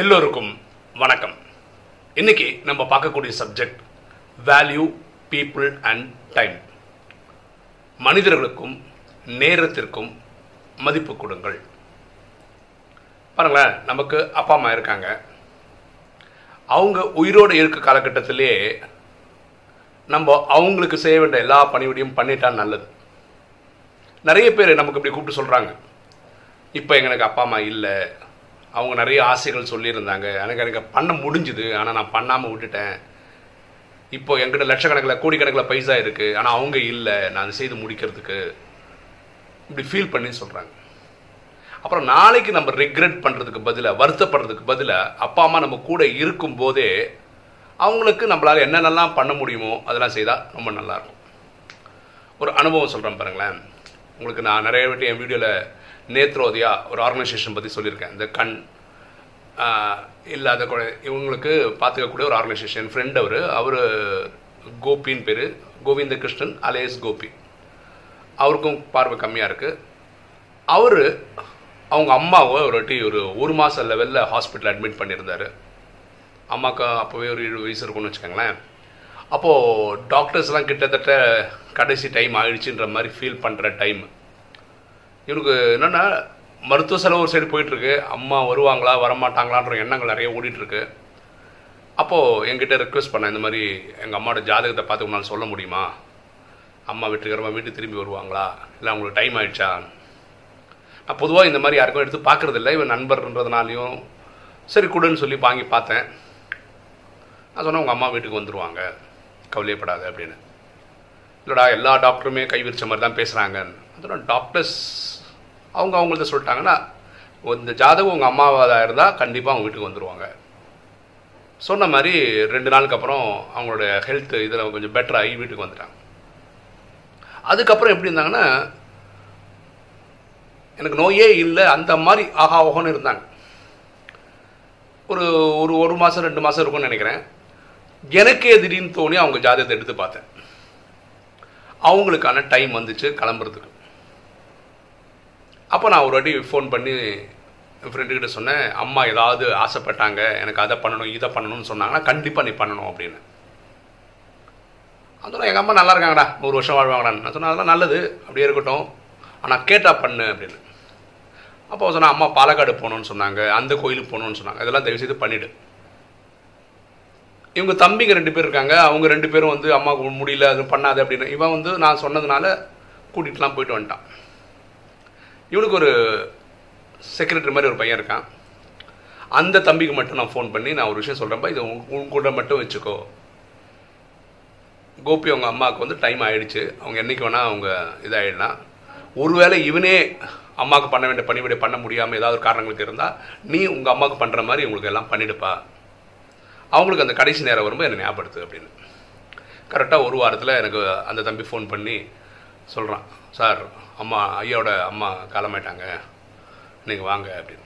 எல்லோருக்கும் வணக்கம். இன்னைக்கு நம்ம பார்க்கக்கூடிய subject value people and time மனிதர்களுக்கும் நேரத்திற்கும் மதிப்பு கொடுங்கள். பாருங்களேன் நமக்கு அப்பா அம்மா இருக்காங்க. அவங்க உயிரோடு இருக்க காலகட்டத்திலே நம்ம அவங்களுக்கு செய்ய வேண்டிய எல்லா பணிவிடையும் பண்ணிட்டா நல்லது. நிறைய பேர் நமக்கு இப்படி கூப்பிட்டு சொல்கிறாங்க இப்போ எனக்கு அப்பா அம்மா இல்லை. அவங்க நிறைய ஆசைகள் சொல்லியிருந்தாங்க. எனக்கு எனக்கு பண்ண முடிஞ்சுது. ஆனால் நான் பண்ணாமல் விட்டுட்டேன். இப்போ என்கிட்ட லட்சக்கணக்கில் கோடிக்கணக்கில் பைசா இருக்குது ஆனால் அவங்க இல்லை. நான் அதை செய்து முடிக்கிறதுக்கு இப்படி ஃபீல் பண்ணி சொல்கிறாங்க அப்புறம் நாளைக்கு நம்ம ரெக்ரெட் பண்ணுறதுக்கு பதிலாக வருத்தப்படுறதுக்கு பதிலாக அப்பா அம்மா நம்ம கூட இருக்கும் போதே அவங்களுக்கு நம்மளால் என்னென்னலாம் பண்ண முடியுமோ அதெல்லாம் செய்தால் ரொம்ப நல்லாயிருக்கும் ஒரு அனுபவம் சொல்கிறேன் பாருங்களேன். உங்களுக்கு நான் நிறைய வாட்டி என் வீடியோவில் நேத்ரோதியா ஒரு ஆர்கனைசேஷன் பற்றி சொல்லியிருக்கேன். இந்த கண் இல்லாத குழ இவங்களுக்கு பார்த்துக்கக்கூடிய ஒரு ஆர்கனைசேஷன் ஃப்ரெண்ட் அவர் அவர் கோபின்னு பேர். கோவிந்த கிருஷ்ணன் அலேஸ் கோபி. அவருக்கும் பார்வை கம்மியாக இருக்குது அவர் அவங்க அம்மாவை ஒரு வாட்டி ஒரு ஒரு மாதம் லெவலில் ஹாஸ்பிட்டல் அட்மிட் பண்ணியிருந்தார். அம்மாவுக்கு அப்போவே ஒரு ஏழு வயசு இருக்கும்னு வச்சுக்கோங்களேன். அப்போது டாக்டர்ஸ்லாம் கிட்டத்தட்ட கடைசி டைம் ஆயிடுச்சுன்ற மாதிரி ஃபீல் பண்ணுற டைம் இவனுக்கு என்னென்னா மருத்துவ செலவு ஒரு சைடு போயிட்டுருக்கு. அம்மா வருவாங்களா வரமாட்டாங்களான்ற எண்ணங்கள் நிறைய ஓடிட்டுருக்கு. அப்போது என்கிட்ட ரெக்வெஸ்ட் பண்ணேன் இந்த மாதிரி எங்கள் அம்மாவோட ஜாதகத்தை பார்த்து உன்னால் சொல்ல முடியுமா? அம்மா வெற்றிகரமாக வீட்டுக்கு திரும்பி வருவாங்களா? இல்லை அவங்களுக்கு டைம் ஆயிடுச்சா? நான் பொதுவாக இந்த மாதிரி யாருக்கும் எடுத்து பார்க்குறதில்ல. இவன் நண்பர்ன்றதுனாலையும் சரி கொடுன்னு சொல்லி வாங்கி பார்த்தேன். நான் சொன்னேன் உங்கள் அம்மா வீட்டுக்கு வந்துடுவாங்க கவலையப்படாது அப்படின்னு. இல்லைடா எல்லா டாக்டருமே கைவிரிச்ச மாதிரி தான் பேசுகிறாங்கன்னு அதோட டாக்டர்ஸ் அவங்க அவங்கள்ட்ட சொல்லிட்டாங்கன்னா இந்த ஜாதகம் உங்கள் அம்மாவாக இருந்தால் கண்டிப்பாக அவங்க வீட்டுக்கு வந்துடுவாங்க சொன்ன மாதிரி ரெண்டு நாளுக்கு அப்புறம் அவங்களோட ஹெல்த் இதில் கொஞ்சம் பெட்டர் ஆகி வீட்டுக்கு வந்துட்டாங்க. அதுக்கப்புறம் எப்படி இருந்தாங்கன்னா எனக்கு நோயே இல்லை அந்த மாதிரி ஆஹா ஓஹோன்னு இருந்தாங்க. ஒரு ஒரு ஒரு மாதம் ரெண்டு மாதம் இருக்கும்னு நினைக்கிறேன். எனக்கே திடீர்னு தோணி அவங்க ஜாதகத்தை எடுத்து பார்த்தேன். அவங்களுக்கான டைம் வந்துச்சு கிளம்புறதுக்கு. அப்போ நான் ஒரு வாட்டி ஃபோன் பண்ணி என் ஃப்ரெண்டுக்கிட்ட சொன்னேன் அம்மா ஏதாவது ஆசைப்பட்டாங்க எனக்கு அதை பண்ணணும் இதை பண்ணணும்னு சொன்னாங்கன்னா கண்டிப்பாக நீ பண்ணணும் அப்படின்னு. அதெல்லாம் எங்கள் அம்மா நல்லா இருக்காங்கடா நூறு வருஷம் வாழ்வாங்கடான்னு நான் சொன்னேன் அதெல்லாம் நல்லது அப்படியே இருக்கட்டும். ஆனால் கேட்டால் பண்ணு அப்படின்னு. அப்போ சொன்னால் அம்மா பாலக்காடு போகணுன்னு சொன்னாங்க அந்த கோயிலுக்கு போகணுன்னு சொன்னாங்க இதெல்லாம் தயவு செய்து பண்ணிவிடு இவங்க தம்பிங்க ரெண்டு பேர் இருக்காங்க அவங்க ரெண்டு பேரும் வந்து அம்மாவுக்கு முடியல அது பண்ணாது அப்படின்னு. இவன் வந்து நான் சொன்னதுனால கூட்டிகிட்டுலாம் போயிட்டு வந்துட்டான். இவனுக்கு ஒரு செக்ரட்டரி மாதிரி ஒரு பையன் இருக்கான். அந்த தம்பிக்கு மட்டும் நான் ஃபோன் பண்ணி நான் ஒரு விஷயம் சொல்கிறேன்ப்பா இது உன் உன் கூட மட்டும் வச்சுக்கோ. கோபி அவங்க அம்மாவுக்கு வந்து டைம் ஆகிடுச்சு அவங்க என்றைக்கு வேணால் அவங்க இதாகிடலாம் ஒருவேளை இவனே அம்மாவுக்கு பண்ண வேண்டிய பணிவிடை பண்ண முடியாமல் ஏதாவது ஒரு காரணங்களுக்கு இருந்தால் நீ உங்கள் அம்மாவுக்கு பண்ணுற மாதிரி உங்களுக்கு எல்லாம் பண்ணிடுப்பா. அவங்களுக்கு அந்த கடைசி நேரம் வரும்போது என்னை ஞாபகப்படுத்து அப்படின்னு. கரெக்டாக ஒரு வாரத்தில் எனக்கு அந்த தம்பி ஃபோன் பண்ணி சொல்கிறான் சார் அம்மா ஐயாவோட அம்மா காலமாயிட்டாங்க. நீங்கள் வாங்க அப்படின்னு.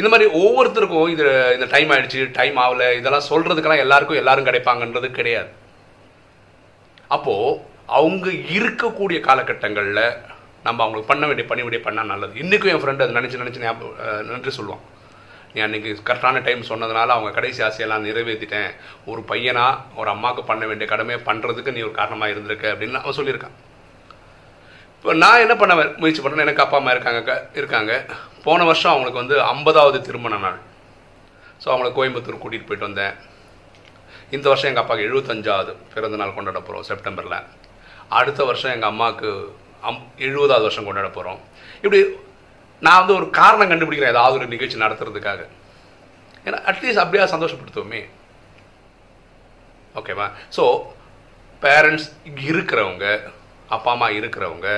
இந்த மாதிரி ஒவ்வொருத்தருக்கும் இது இந்த டைம் ஆயிடுச்சு டைம் ஆகலை இதெல்லாம் சொல்கிறதுக்கெல்லாம் எல்லாருக்கும் எல்லாரும் கிடைப்பாங்கன்றது கிடையாது. அப்போது அவங்க இருக்கக்கூடிய காலகட்டங்களில் நம்ம அவங்களுக்கு பண்ண வேண்டிய பணிவிடை பண்ணால் நல்லது. இன்றைக்கும் என் ஃப்ரெண்டு அதை நினச்சி நினச்சி ஞாபகம் நன்றி சொல்லுவான். அன்றைக்கி கரெக்டான டைம் சொன்னதுனால அவங்க கடைசி ஆசையெல்லாம் நிறைவேற்றிட்டேன் ஒரு பையனா ஒரு அம்மாவுக்கு பண்ண வேண்டிய கடமையை பண்ணுறதுக்கு நீ ஒரு காரணமாக இருந்திருக்க அப்படின்னு அவன் சொல்லியிருக்கான். இப்போ நான் என்ன பண்ண முயற்சி பண்ணுறேன் எனக்கு அப்பா அம்மா இருக்காங்க இருக்காங்க. போன வருஷம் அவங்களுக்கு வந்து ஐம்பதாவது திருமண நாள். ஸோ அவங்கள கோயம்புத்தூர் கூட்டிகிட்டு போயிட்டு வந்தேன். இந்த வருஷம் எங்கள் அப்பாவுக்கு எழுபத்தஞ்சாவது பிறந்த நாள் கொண்டாட போகிறோம் செப்டம்பரில். அடுத்த வருஷம் எங்கள் அம்மாவுக்கு அம் எழுபதாவது வருஷம் கொண்டாட போகிறோம் இப்படி நான் வந்து ஒரு காரணம் கண்டுபிடிக்கிறேன். ஏதாவது ஒரு நிகழ்ச்சி நடத்துறதுக்காக. ஏன்னா அட்லீஸ்ட் அப்படியே சந்தோஷப்படுத்துவோமே. ஓகேவா ஸோ பேரண்ட்ஸ் இருக்கிறவங்க அப்பா அம்மா இருக்கிறவங்க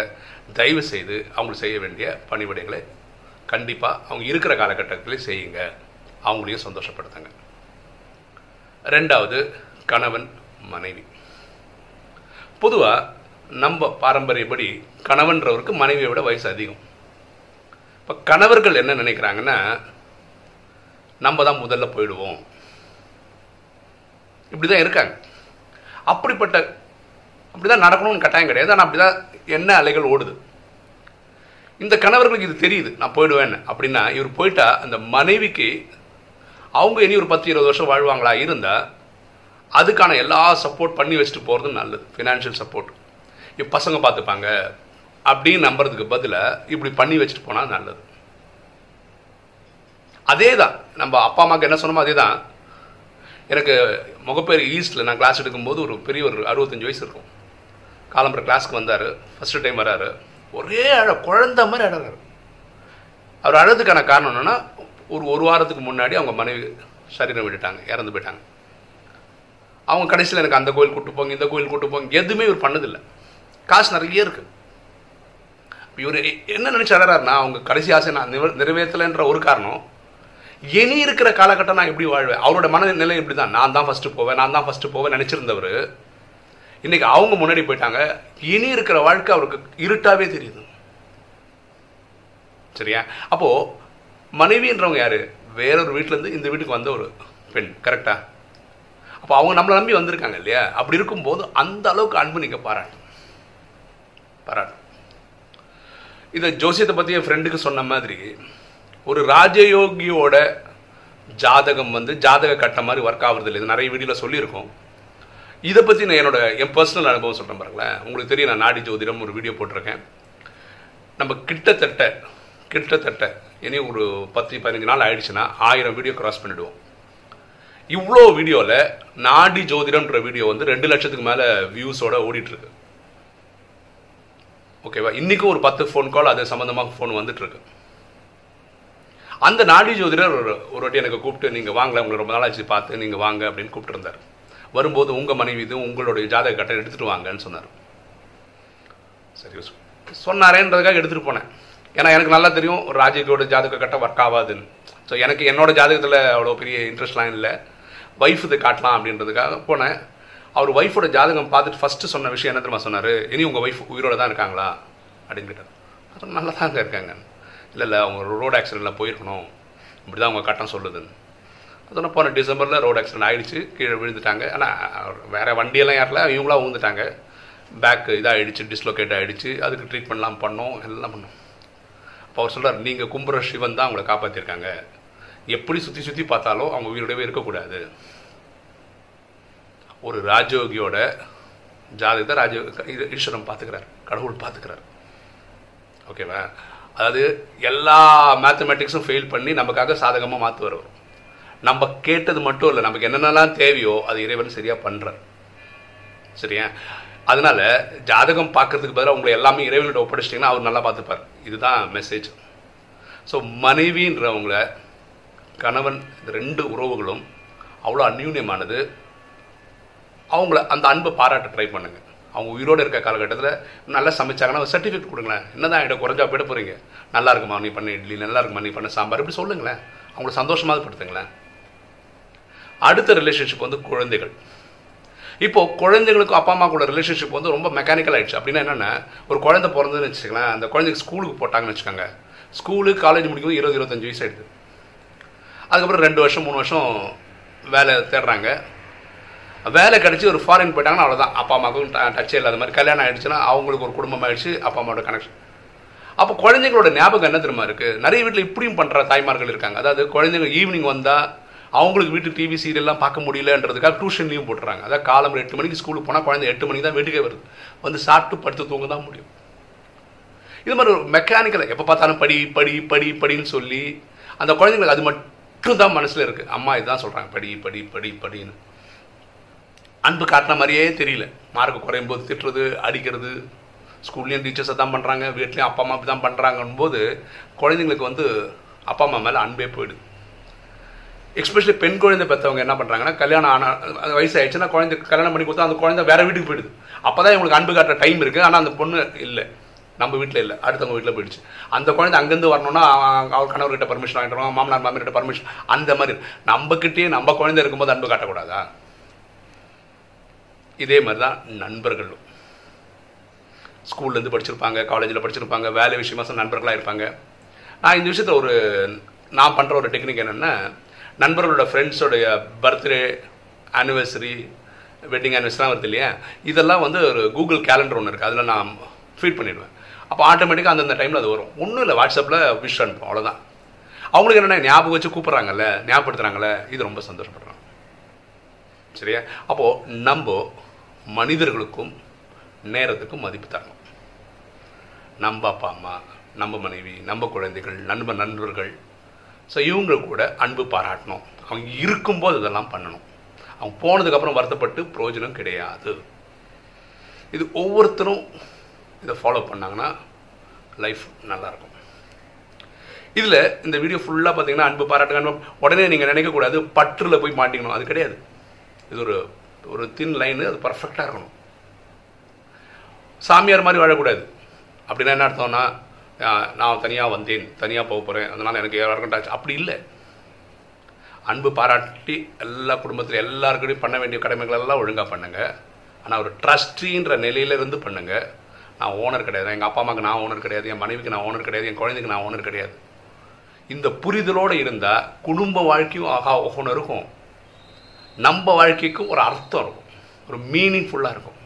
தயவு செய்து அவங்களுக்கு செய்ய வேண்டிய பணிவிடைகளை கண்டிப்பாக அவங்க இருக்கிற காலகட்டத்திலே செய்யுங்க. அவங்களையும் சந்தோஷப்படுத்துங்க. ரெண்டாவது கணவன் மனைவி. பொதுவாக நம்ம பாரம்பரியப்படி கணவன்றவருக்கு மனைவியை விட வயசு அதிகம். இப்போ கணவர்கள் என்ன நினைக்கிறாங்கன்னா நம்ம தான் முதல்ல போயிடுவோம். இப்படி தான் இருக்காங்க. அப்படிப்பட்ட அப்படி தான் நடக்கணும்னு கட்டாயம் கிடையாது. ஆனால் அப்படி தான் என்ன அலைகள் ஓடுது. இந்த கணவர்களுக்கு இது தெரியுது. நான் போயிடுவேன் அப்படின்னா இவர் போயிட்டா அந்த மனைவிக்கு அவங்க இனி ஒரு பத்து இருபது வருஷம் வாழ்வாங்களா இருந்தால் அதுக்கான எல்லா சப்போர்ட் பண்ணி வச்சுட்டு போகிறது நல்லது. ஃபினான்ஷியல் சப்போர்ட் இப்போ பசங்க பார்த்துப்பாங்க. அப்படின்னு நம்புறதுக்கு பதிலாக இப்படி பண்ணி வச்சுட்டு போனால் நல்லது. அதே தான் நம்ம அப்பா அம்மாவுக்கு என்ன சொன்னோமோ அதே தான் எனக்கு முகப்பேர் ஈஸ்ட்டில் நான் கிளாஸ் எடுக்கும்போது ஒரு பெரிய ஒரு அறுபத்தஞ்சு வயசு இருக்கும். காலம்பர கிளாஸ்க்கு வந்தார். ஃபஸ்ட்டு டைம் வராரு. ஒரே அழ குழந்த மாதிரி அழகாரு. அவர் அழகுக்கான காரணம் என்னென்னா ஒரு ஒரு வாரத்துக்கு முன்னாடி அவங்க மனைவி சரீரம் விட்டுட்டாங்க இறந்து போயிட்டாங்க. அவங்க கடைசியில் எனக்கு அந்த கோயில் கூட்டு போங்க இந்த கோயில் கூட்டு போங்க எதுவுமே இவர் பண்ணதில்லை. காசு நிறைய இருக்குது இவர் என்ன நினச்சி அழறாருன்னா அவங்க கடைசி ஆசை நான் நிறைவேற்றலைன்ற ஒரு காரணம் இனி இருக்கிற காலகட்டம் நான் எப்படி வாழ்வேன்? அவரோட மனநிலை இப்படி தான் நான் தான் ஃபஸ்ட்டு போவேன் நான் தான் ஃபஸ்ட்டு போவேன் நினச்சிருந்தவர். இன்னைக்கு அவங்க முன்னாடி போயிட்டாங்க. இனி இருக்கிற வாழ்க்கை அவருக்கு இருட்டாகவே தெரியுது. சரியா? அப்போது மனைவின்றவங்க யார்? வேறொரு வீட்டிலேருந்து இந்த வீட்டுக்கு வந்த ஒரு பெண் கரெக்டா அப்போ அவங்க நம்மளை நம்பி வந்திருக்காங்க இல்லையா? அப்படி இருக்கும்போது அந்த அளவுக்கு அன்பு நீங்கள் பாராட்டும் பாராட்டும் இதை ஜோசியத்தை பற்றி என் ஃப்ரெண்டுக்கு சொன்ன மாதிரி ஒரு ராஜயோகியோட ஜாதகம் வந்து ஜாதக கட்ட மாதிரி ஒர்க் ஆகுறது இல்லை இது நிறைய வீடியோவில் சொல்லியிருக்கோம். இதை பற்றி நான் என்னோட என் பர்சனல் அனுபவம் சொல்கிறேன் பாருங்களேன். உங்களுக்கு தெரியும் நான் நாடி ஜோதிடம் ஒரு வீடியோ போட்டிருக்கேன். நம்ம கிட்டத்தட்ட கிட்டத்தட்ட இனி ஒரு பத்து பதினஞ்சு நாள் ஆயிடுச்சுன்னா ஆயிரம் வீடியோ கிராஸ் பண்ணிவிடுவோம் இவ்வளோ வீடியோவில் நாடி ஜோதிடம்ன்ற வீடியோ வந்து ரெண்டு லட்சத்துக்கு மேலே வியூஸோட ஓடிட்டுருக்கு ஓகேவா இன்றைக்கும் ஒரு பத்து ஃபோன் கால் அது சம்மந்தமாக ஃபோன் வந்துட்டுருக்கு. அந்த நாடி ஜோதிடர் ஒரு ஒரு வாட்டி எனக்கு கூப்பிட்டு நீங்கள் வாங்கல உங்களை ரொம்ப நாளாச்சு பார்த்து நீங்கள் வாங்க அப்படின்னு கூப்பிட்டுருந்தார் வரும்போது உங்கள் மனைவி இது உங்களுடைய ஜாதக கட்டை எடுத்துகிட்டு வாங்கன்னு சொன்னார். சரி சொன்னாரேன்றதுக்காக எடுத்துகிட்டு போனேன். ஏன்னா எனக்கு நல்லா தெரியும் ஒரு ராஜகியோட ஜாதக கட்டை ஒர்க் ஆகாதுன்னு. ஸோ எனக்கு என்னோட ஜாதகத்தில் அவ்வளோ பெரிய இன்ட்ரெஸ்ட்லாம் இல்லை. வைஃப் இது காட்டலாம் அப்படின்றதுக்காக போனேன். அவர் ஒய்ஃபோட ஜாதகம் பார்த்துட்டு ஃபஸ்ட்டு சொன்ன விஷயம் என்ன தெரியுமா சொன்னார்? இனி உங்கள் ஒய்ஃப் உயிரோட தான் இருக்காங்களா? அப்படின்னு கேட்டார். நல்லா தாங்க இருக்காங்க. இல்லை இல்லை அவங்க ரோடு ஆக்சிடெண்ட்டில் போயிருக்கணும். இப்படி தான் அவங்க கட்டம் சொல்லுதுன்னு. அதனால் போன டிசம்பரில் ரோடு ஆக்சிடென்ட் ஆகிடுச்சு கீழே விழுந்துட்டாங்க. ஆனால் வேறு வண்டியெல்லாம் ஏறல. இவங்களாம் விழுந்துட்டாங்க பேக் இதாகிடுச்சு டிஸ்லோகேட் ஆகிடுச்சு அதுக்கு ட்ரீட்மெண்ட்லாம் பண்ணோம். எல்லாம் பண்ணோம். அப்போ அவர் சொல்கிறார் நீங்கள் கும்புற சிவன் தான் அவங்கள காப்பாற்றிருக்காங்க எப்படி சுற்றி சுற்றி பார்த்தாலும் அவங்க உயிரோடவே இருக்கக்கூடாது. ஒரு ராஜயோகியோட ஜாதகத்தை ராஜ ஈஸ்வரன் பார்த்துக்கிறார் கடவுள் பார்த்துக்கிறார். ஓகேவா? அதாவது எல்லா மேத்தமெட்டிக்ஸும் ஃபெயில் பண்ணி நமக்காக சாதகமாக மாற்றுவார் வரும் நம்ம கேட்டது மட்டும் இல்லை நமக்கு என்னென்னலாம் தேவையோ அது இறைவன் சரியாக பண்ணுறார் சரியா? அதனால ஜாதகம் பார்க்கறதுக்கு பதிலாக உங்களை எல்லாமே இறைவன்கிட்ட ஒப்படைச்சிட்டிங்கன்னா அவர் நல்லா பார்த்துப்பார். இதுதான் மெசேஜ் ஸோ மனைவின்றவங்கள கணவன் இந்த ரெண்டு உறவுகளும் அவ்வளோ அந்யூன்யமானது. அவங்கள அந்த அன்பை பாராட்ட ட்ரை பண்ணுங்க. அவங்க உயிரோடு இருக்க காலகட்டத்தில் நல்லா சமைச்சாங்கன்னா ஒரு சர்டிஃபிகேட் கொடுங்களேன். என்னதான் இடம் குறைஞ்சா போயிட போகிறீங்க நல்லா இருக்குமா நீ பண்ண இட்லி? நல்லா இருக்குமா நீ பண்ண சாம்பார்? இப்படி சொல்லுங்களேன். அவங்கள சந்தோஷமாக படுத்துங்களேன். அடுத்த ரிலேஷன்ஷிப் வந்து குழந்தைகள். இப்போ குழந்தைங்களுக்கும் அப்பா அம்மா கூட ரிலேஷன்ஷிப் வந்து ரொம்ப மெக்கானிக்கல் ஆயிடுச்சு. அப்படின்னா என்னென்ன ஒரு குழந்தை பிறந்ததுன்னு வச்சுக்கலாம் அந்த குழந்தைக்கு ஸ்கூலுக்கு போட்டாங்கன்னு வச்சுக்கோங்க. ஸ்கூலு காலேஜ் முடிக்கும் இருபது இருபத்தஞ்சு வயசு ஆயிடுது. அதுக்கப்புறம் ரெண்டு வருஷம் மூணு வருஷம் வேலை தேடுறாங்க. வேலை கிடச்சி ஒரு ஃபாரின் போயிட்டாங்கன்னா அவ்வளோதான் அப்பா அம்மாவுக்கும் டச்சே இல்லாத மாதிரி கல்யாணம் ஆகிடுச்சுன்னா அவங்களுக்கு ஒரு குடும்பம் ஆயிடுச்சு அப்பா அம்மாவோட கனெக்ஷன் அப்போ குழந்தைங்களோட ஞாபகம் என்ன தெரியுமா இருக்குது நிறைய வீட்டில் இப்படியும் பண்ணுற தாய்மார்கள் இருக்காங்க. அதாவது குழந்தைங்க ஈவினிங் வந்தால் அவங்களுக்கு வீட்டு டிவி சீரியல்லாம் பார்க்க முடியலன்றதுக்காக டியூஷன் லீவ் போட்டுறாங்க. அதாவது காலம் எட்டு மணிக்கு ஸ்கூலுக்கு போனால் குழந்தை எட்டு மணிக்கு தான் வீட்டுக்கே வருது. வந்து சாப்பிட்டு படுத்து தூங்க தான் முடியும். இது மாதிரி ஒரு மெக்கானிக்கல் எப்போ பார்த்தாலும் படி படி படி படின்னு சொல்லி அந்த குழந்தைங்களுக்கு அது மட்டும் தான் மனசில் இருக்குது அம்மா இதுதான் சொல்கிறாங்க படி படி படி படின்னு. அன்பு காட்டின மாதிரியே தெரியல. மார்க் குறையும் போது திட்டுறது அடிக்கிறது ஸ்கூல்லேயும் டீச்சர்ஸை தான் பண்ணுறாங்க வீட்லேயும் அப்பா அம்மா தான் பண்ணுறாங்கன்னு போது குழந்தைங்களுக்கு வந்து அப்பா அம்மா மேலே அன்பே போயிடுது. எக்ஸ்பெஷலி பெண் குழந்தை பெற்றவங்க என்ன பண்ணுறாங்கன்னா கல்யாணம் ஆன வயசு ஆயிடுச்சுன்னா குழந்தை கல்யாணம் பண்ணி கொடுத்தா அந்த குழந்தை வேற வீட்டுக்கு போயிடுது. அப்போ தான் இவங்களுக்கு அன்பு காட்டுற டைம் இருக்குது ஆனால் அந்த பொண்ணு இல்லை. நம்ம வீட்டில் இல்லை. அடுத்தவங்க வீட்டில் போயிடுச்சு. அந்த குழந்தை அங்கேருந்து வரணும்னா அவர் கணவர்கிட்ட பர்மிஷன் வாங்கிட்டு மாமனார் மாமியார்கிட்ட பர்மிஷன் அந்த மாதிரி. நம்மக்கிட்டே நம்ம குழந்தை இருக்கும்போது அன்பு காட்டக்கூடாதா? இதே மாதிரி தான் நண்பர்களும். ஸ்கூல்லேருந்து படிச்சிருப்பாங்க காலேஜில் படிச்சிருப்பாங்க வேலை விஷயமா நண்பர்களாக இருப்பாங்க. நான் இந்த விஷயத்தில் ஒரு நான் பண்ணுற ஒரு டெக்னிக் என்னென்னா நண்பர்களோட ஃப்ரெண்ட்ஸோடைய பர்த்டே ஆனிவர்சரி வெட்டிங் ஆனிவர்சரிலாம் வருது இல்லையா? இதெல்லாம் வந்து ஒரு கூகுள் கேலண்டர் ஒன்று இருக்குது அதில் நான் ஃபீட் பண்ணிவிடுவேன் அப்போ ஆட்டோமேட்டிக்காக அந்தந்த டைமில் அது வரும். ஒன்றும் இல்லை வாட்ஸ்அப்பில் விஷ் அனுப்பும் அவ்வளோதான் அவங்களுக்கு என்னென்ன ஞாபகம் வச்சு கூப்பிட்றாங்கல்ல ஞாபகப்படுத்துகிறாங்கல்ல இது ரொம்ப சந்தோஷப்படுறாங்க. சரியா? அப்போது நம்ம மனிதர்களுக்கும் நேரத்துக்கும் மதிப்பு தரணும். நம்ம அப்பா அம்மா நம்ம மனைவி நம்ம குழந்தைகள் நண்ப நண்பர்கள். ஸோ இவங்க கூட அன்பு பாராட்டணும். அவங்க இருக்கும்போது இதெல்லாம் பண்ணணும். அவங்க போனதுக்கப்புறம் வருத்தப்பட்டு பிரயோஜனம் கிடையாது. இது ஒவ்வொருத்தரும் இதை ஃபாலோ பண்ணாங்கன்னா லைஃப் நல்லாயிருக்கும். இதில் இந்த வீடியோ ஃபுல்லாக பார்த்தீங்கன்னா அன்பு பாராட்டுங்க உடனே நீங்கள் நினைக்கக்கூடாது பற்றில் போய் மாட்டிக்கணும். அது கிடையாது. இது ஒரு ஒரு தின் லைனு அது பர்ஃபெக்டாக இருக்கணும். சாமியார் மாதிரி வாழக்கூடாது. அப்படின்னா என்ன அர்த்தம்னா நான் தனியாக வந்தேன் தனியாக போக போகிறேன் அதனால் எனக்கு யாருக்கும் டச் அப்படி இல்லை. அன்பு பாராட்டி எல்லா குடும்பத்தில் எல்லாருக்கிட்டையும் பண்ண வேண்டிய கடமைகள் எல்லாம் ஒழுங்காக பண்ணுங்கள் ஆனால் ஒரு ட்ரஸ்டின்ற நிலையிலேருந்து பண்ணுங்கள் நான் ஓனர் கிடையாது. எங்கள் அப்பா அம்மாவுக்கு நான் ஓனர் கிடையாது. என் மனைவிக்கு நான் ஓனர் கிடையாது. என் குழந்தைக்கு நான் ஓனர் கிடையாது. இந்த புரிதலோடு இருந்தால் குடும்ப வாழ்க்கையும் ஆகா ஒவ்வொன்று இருக்கும். நம்ம வாழ்க்கைக்கும் ஒரு அர்த்தம் இருக்கும். ஒரு மீனிங்ஃபுல்லாக இருக்கும்.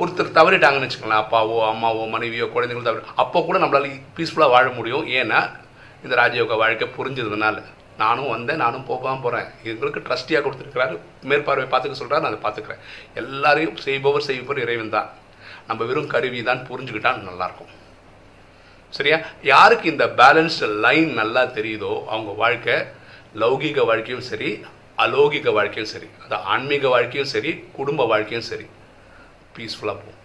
ஒருத்தர் தவறிட்டாங்கன்னு வச்சுக்கோங்களேன் அப்பாவோ அம்மாவோ மனைவியோ குழந்தைங்களோ தவறி அப்போ கூட நம்மளால் பீஸ்ஃபுல்லாக வாழ முடியும். ஏன்னா இந்த ராஜயோக வாழ்க்கை புரிஞ்சதுனால. நானும் வந்தேன் நானும் போகாமல் போகிறேன் எங்களுக்கு ட்ரஸ்டியாக கொடுத்துருக்கிறாரு. மேற்பார்வை பார்த்துக்க சொல்கிறாரு நான் அதை பார்த்துக்கிறேன். எல்லாரையும் செய்பவர் செய்பவர் இறைவன் தான். நம்ம வெறும் கருவி தான் புரிஞ்சுக்கிட்டா நல்லாயிருக்கும். சரியா? யாருக்கு இந்த பேலன்ஸ்டு லைன் நல்லா தெரியுதோ அவங்க வாழ்க்கை லௌகீக வாழ்க்கையும் சரி அலௌகிக வாழ்க்கையும் சரி அது ஆன்மீக வாழ்க்கையும் சரி குடும்ப வாழ்க்கையும் சரி பீஸ்ஃபுல்லாக போகும்.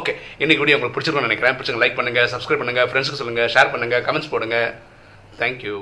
ஓகே இன்னைக்கு வீடியோ உங்களுக்கு பிடிச்சிருக்கும்னு நினைக்கிறேன். பிடிச்சிங்க லைக் பண்ணுங்கள் சப்ஸ்கிரைப் பண்ணுங்கள் ஃப்ரெண்ட்ஸுக்கு சொல்லுங்கள் ஷேர் பண்ணுங்கள் கமெண்ட்ஸ் போடுங்க. தேங்க்யூ